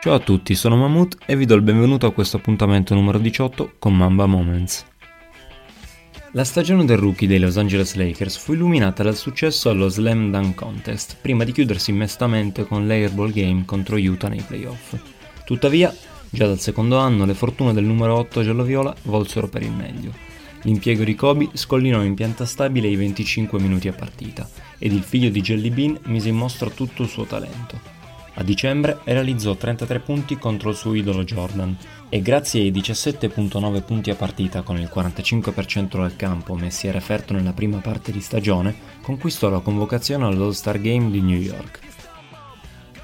Ciao a tutti, sono Mahmood e vi do il benvenuto a questo appuntamento numero 18 con Mamba Moments. La stagione del rookie dei Los Angeles Lakers fu illuminata dal successo allo Slam Dunk Contest, prima di chiudersi mestamente con l'Airball Game contro Utah nei playoff. Tuttavia, già dal secondo anno le fortune del numero 8 giallo-viola volsero per il meglio. L'impiego di Kobe scollinò in pianta stabile i 25 minuti a partita ed il figlio di Jelly Bean mise in mostra tutto il suo talento. A dicembre realizzò 33 punti contro il suo idolo Jordan e grazie ai 17.9 punti a partita con il 45% dal campo messi a referto nella prima parte di stagione, conquistò la convocazione all'All-Star Game di New York.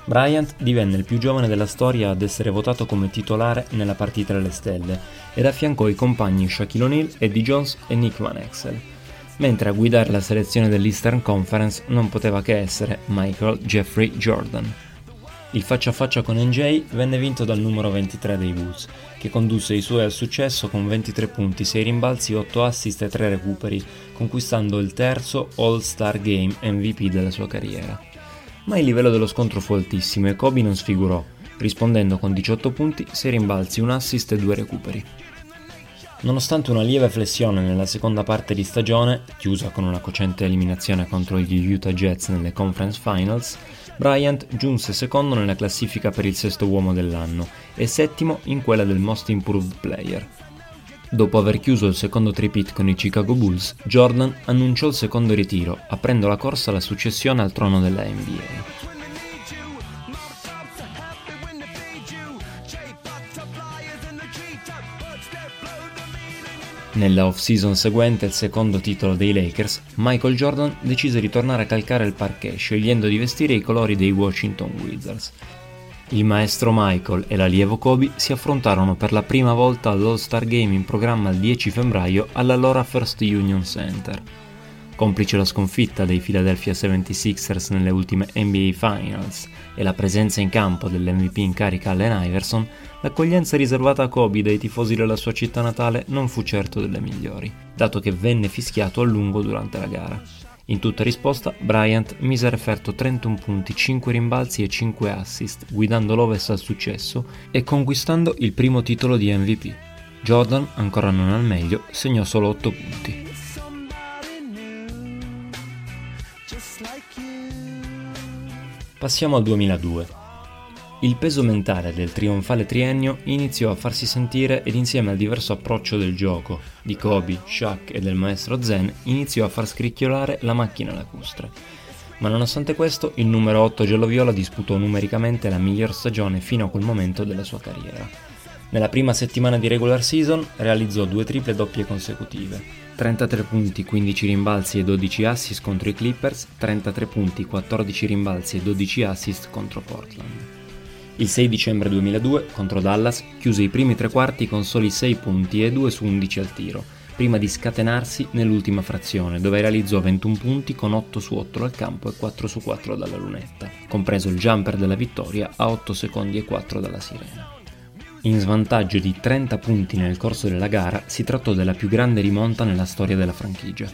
Bryant divenne il più giovane della storia ad essere votato come titolare nella partita delle stelle ed affiancò i compagni Shaquille O'Neal, Eddie Jones e Nick Van Exel, mentre a guidare la selezione dell'Eastern Conference non poteva che essere Michael Jeffrey Jordan. Il faccia a faccia con NJ venne vinto dal numero 23 dei Bulls, che condusse i suoi al successo con 23 punti, 6 rimbalzi, 8 assist e 3 recuperi, conquistando il terzo All-Star Game MVP della sua carriera. Ma il livello dello scontro fu altissimo e Kobe non sfigurò, rispondendo con 18 punti, 6 rimbalzi, un assist e 2 recuperi. Nonostante una lieve flessione nella seconda parte di stagione, chiusa con una cocente eliminazione contro gli Utah Jets nelle Conference Finals, Bryant giunse secondo nella classifica per il sesto uomo dell'anno e settimo in quella del Most Improved Player. Dopo aver chiuso il secondo tripit con i Chicago Bulls, Jordan annunciò il secondo ritiro, aprendo la corsa alla successione al trono della NBA. Nella off-season seguente al secondo titolo dei Lakers, Michael Jordan decise di tornare a calcare il parquet scegliendo di vestire i colori dei Washington Wizards. Il maestro Michael e l'allievo Kobe si affrontarono per la prima volta all'All-Star Game in programma il 10 febbraio all'allora First Union Center. Complice la sconfitta dei Philadelphia 76ers nelle ultime NBA Finals e la presenza in campo dell'MVP in carica Allen Iverson, l'accoglienza riservata a Kobe dai tifosi della sua città natale non fu certo delle migliori, dato che venne fischiato a lungo durante la gara. In tutta risposta, Bryant mise a referto 31 punti, 5 rimbalzi e 5 assist, guidando l'Ovest al successo e conquistando il primo titolo di MVP. Jordan, ancora non al meglio, segnò solo 8 punti. Passiamo al 2002. Il peso mentale del trionfale triennio iniziò a farsi sentire ed insieme al diverso approccio del gioco di Kobe, Shaq e del maestro Zen iniziò a far scricchiolare la macchina lacustre. Ma nonostante questo, il numero 8 giallo-viola disputò numericamente la miglior stagione fino a quel momento della sua carriera. Nella prima settimana di regular season realizzò due triple doppie consecutive, 33 punti, 15 rimbalzi e 12 assist contro i Clippers, 33 punti, 14 rimbalzi e 12 assist contro Portland. Il 6 dicembre 2002 contro Dallas chiuse i primi tre quarti con soli 6 punti e 2 su 11 al tiro, prima di scatenarsi nell'ultima frazione dove realizzò 21 punti con 8 su 8 dal campo e 4 su 4 dalla lunetta, compreso il jumper della vittoria a 8 secondi e 4 dalla sirena. In svantaggio di 30 punti nel corso della gara, si trattò della più grande rimonta nella storia della franchigia.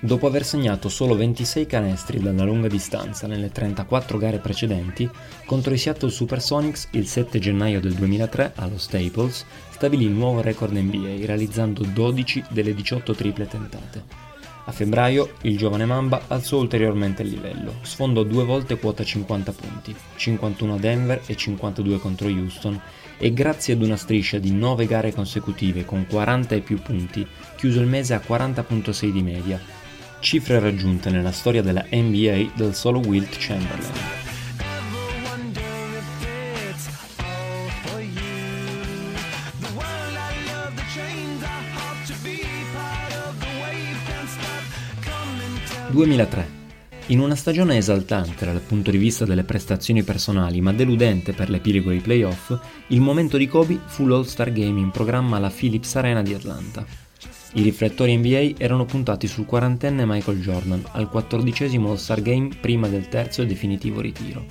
Dopo aver segnato solo 26 canestri dalla lunga distanza nelle 34 gare precedenti, contro i Seattle Supersonics il 7 gennaio del 2003 allo Staples stabilì il nuovo record NBA realizzando 12 delle 18 triple tentate. A febbraio il giovane Mamba alzò ulteriormente il livello, sfondò due volte quota 50 punti, 51 a Denver e 52 contro Houston, e grazie ad una striscia di 9 gare consecutive con 40 e più punti, chiuso il mese a 40.6 di media, cifre raggiunte nella storia della NBA dal solo Wilt Chamberlain. «2003 in una stagione esaltante dal punto di vista delle prestazioni personali ma deludente per l'epilogo dei playoff, il momento di Kobe fu l'All-Star Game in programma alla Philips Arena di Atlanta. I riflettori NBA erano puntati sul quarantenne Michael Jordan al quattordicesimo All-Star Game prima del terzo e definitivo ritiro,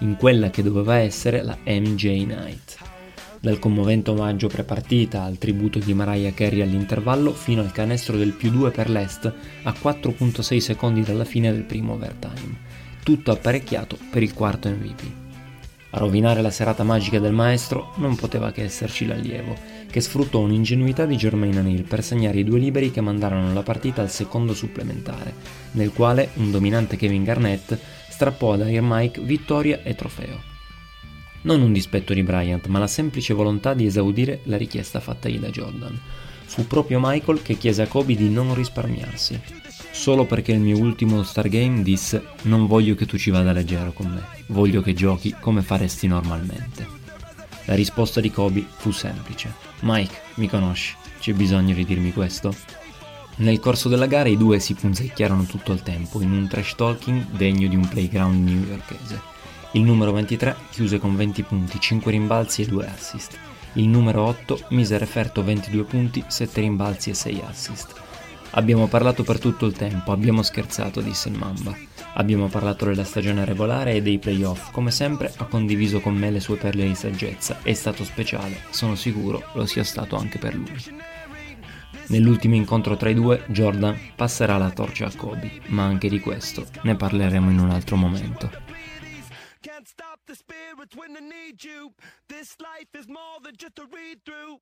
in quella che doveva essere la MJ Night dal commovente omaggio prepartita al tributo di Mariah Carey all'intervallo fino al canestro del più 2 per l'Est a 4.6 secondi dalla fine del primo overtime, tutto apparecchiato per il quarto MVP. A rovinare la serata magica del maestro non poteva che esserci l'allievo, che sfruttò un'ingenuità di Jermaine O'Neill per segnare i due liberi che mandarono la partita al secondo supplementare, nel quale un dominante Kevin Garnett strappò ad Air Mike vittoria e trofeo. Non un dispetto di Bryant, ma la semplice volontà di esaudire la richiesta fattagli da Jordan. Fu proprio Michael che chiese a Kobe di non risparmiarsi, solo perché il mio ultimo Star Game disse non voglio che tu ci vada leggero con me, voglio che giochi come faresti normalmente. La risposta di Kobe fu semplice. Mike, mi conosci, c'è bisogno di dirmi questo? Nel corso della gara i due si punzecchiarono tutto il tempo in un trash talking degno di un playground newyorkese. Il numero 23 chiuse con 20 punti, 5 rimbalzi e 2 assist. Il numero 8 mise a referto 22 punti, 7 rimbalzi e 6 assist. Abbiamo parlato per tutto il tempo, abbiamo scherzato, disse il Mamba. Abbiamo parlato della stagione regolare e dei playoff, come sempre ha condiviso con me le sue perle di saggezza, è stato speciale, sono sicuro lo sia stato anche per lui. Nell'ultimo incontro tra i due, Jordan passerà la torcia a Kobe, ma anche di questo ne parleremo in un altro momento. The spirits when they need you. This life is more than just a read through.